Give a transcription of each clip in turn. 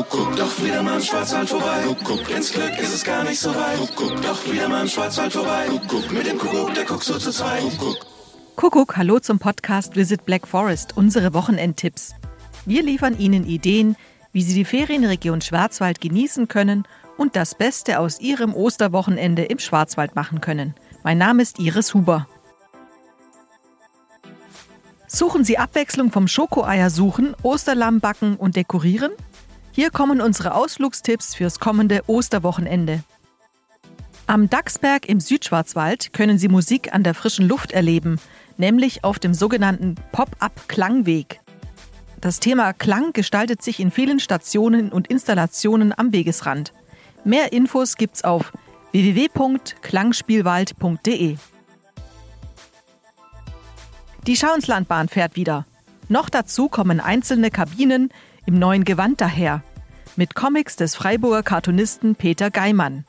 Kuckuck, doch wieder mal im Schwarzwald vorbei. Kuckuck, ins Glück ist es gar nicht so weit. Kuckuck, doch wieder mal im Schwarzwald vorbei. Kuckuck, mit dem Kuckuck, der guckt so zu zweit. Kuckuck. Kuckuck, hallo zum Podcast Visit Black Forest, unsere Wochenendtipps. Wir liefern Ihnen Ideen, wie Sie die Ferienregion Schwarzwald genießen können und das Beste aus Ihrem Osterwochenende im Schwarzwald machen können. Mein Name ist Iris Huber. Suchen Sie Abwechslung vom Schokoeier suchen, Osterlamm backen und dekorieren? Hier kommen unsere Ausflugstipps fürs kommende Osterwochenende. Am Dachsberg im Südschwarzwald können Sie Musik an der frischen Luft erleben, nämlich auf dem sogenannten Pop-up-Klangweg. Das Thema Klang gestaltet sich in vielen Stationen und Installationen am Wegesrand. Mehr Infos gibt's auf www.klangspielwald.de. Die Schauenslandbahn fährt wieder. Noch dazu kommen einzelne Kabinen im neuen Gewand daher. Mit Comics des Freiburger Cartoonisten Peter Geimann.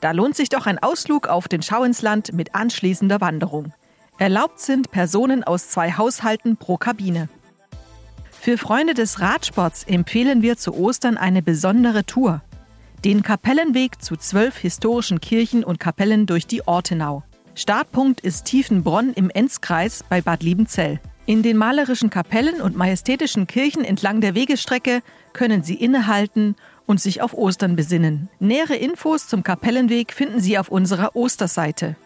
Da lohnt sich doch ein Ausflug auf den Schauensland mit anschließender Wanderung. Erlaubt sind Personen aus zwei Haushalten pro Kabine. Für Freunde des Radsports empfehlen wir zu Ostern eine besondere Tour. Den Kapellenweg zu zwölf historischen Kirchen und Kapellen durch die Ortenau. Startpunkt ist Tiefenbronn im Enzkreis bei Bad Liebenzell. In den malerischen Kapellen und majestätischen Kirchen entlang der Wegestrecke können Sie innehalten und sich auf Ostern besinnen. Nähere Infos zum Kapellenweg finden Sie auf unserer Osterseite.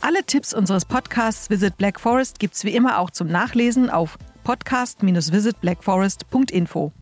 Alle Tipps unseres Podcasts Visit Black Forest gibt's wie immer auch zum Nachlesen auf podcast-visitblackforest.info.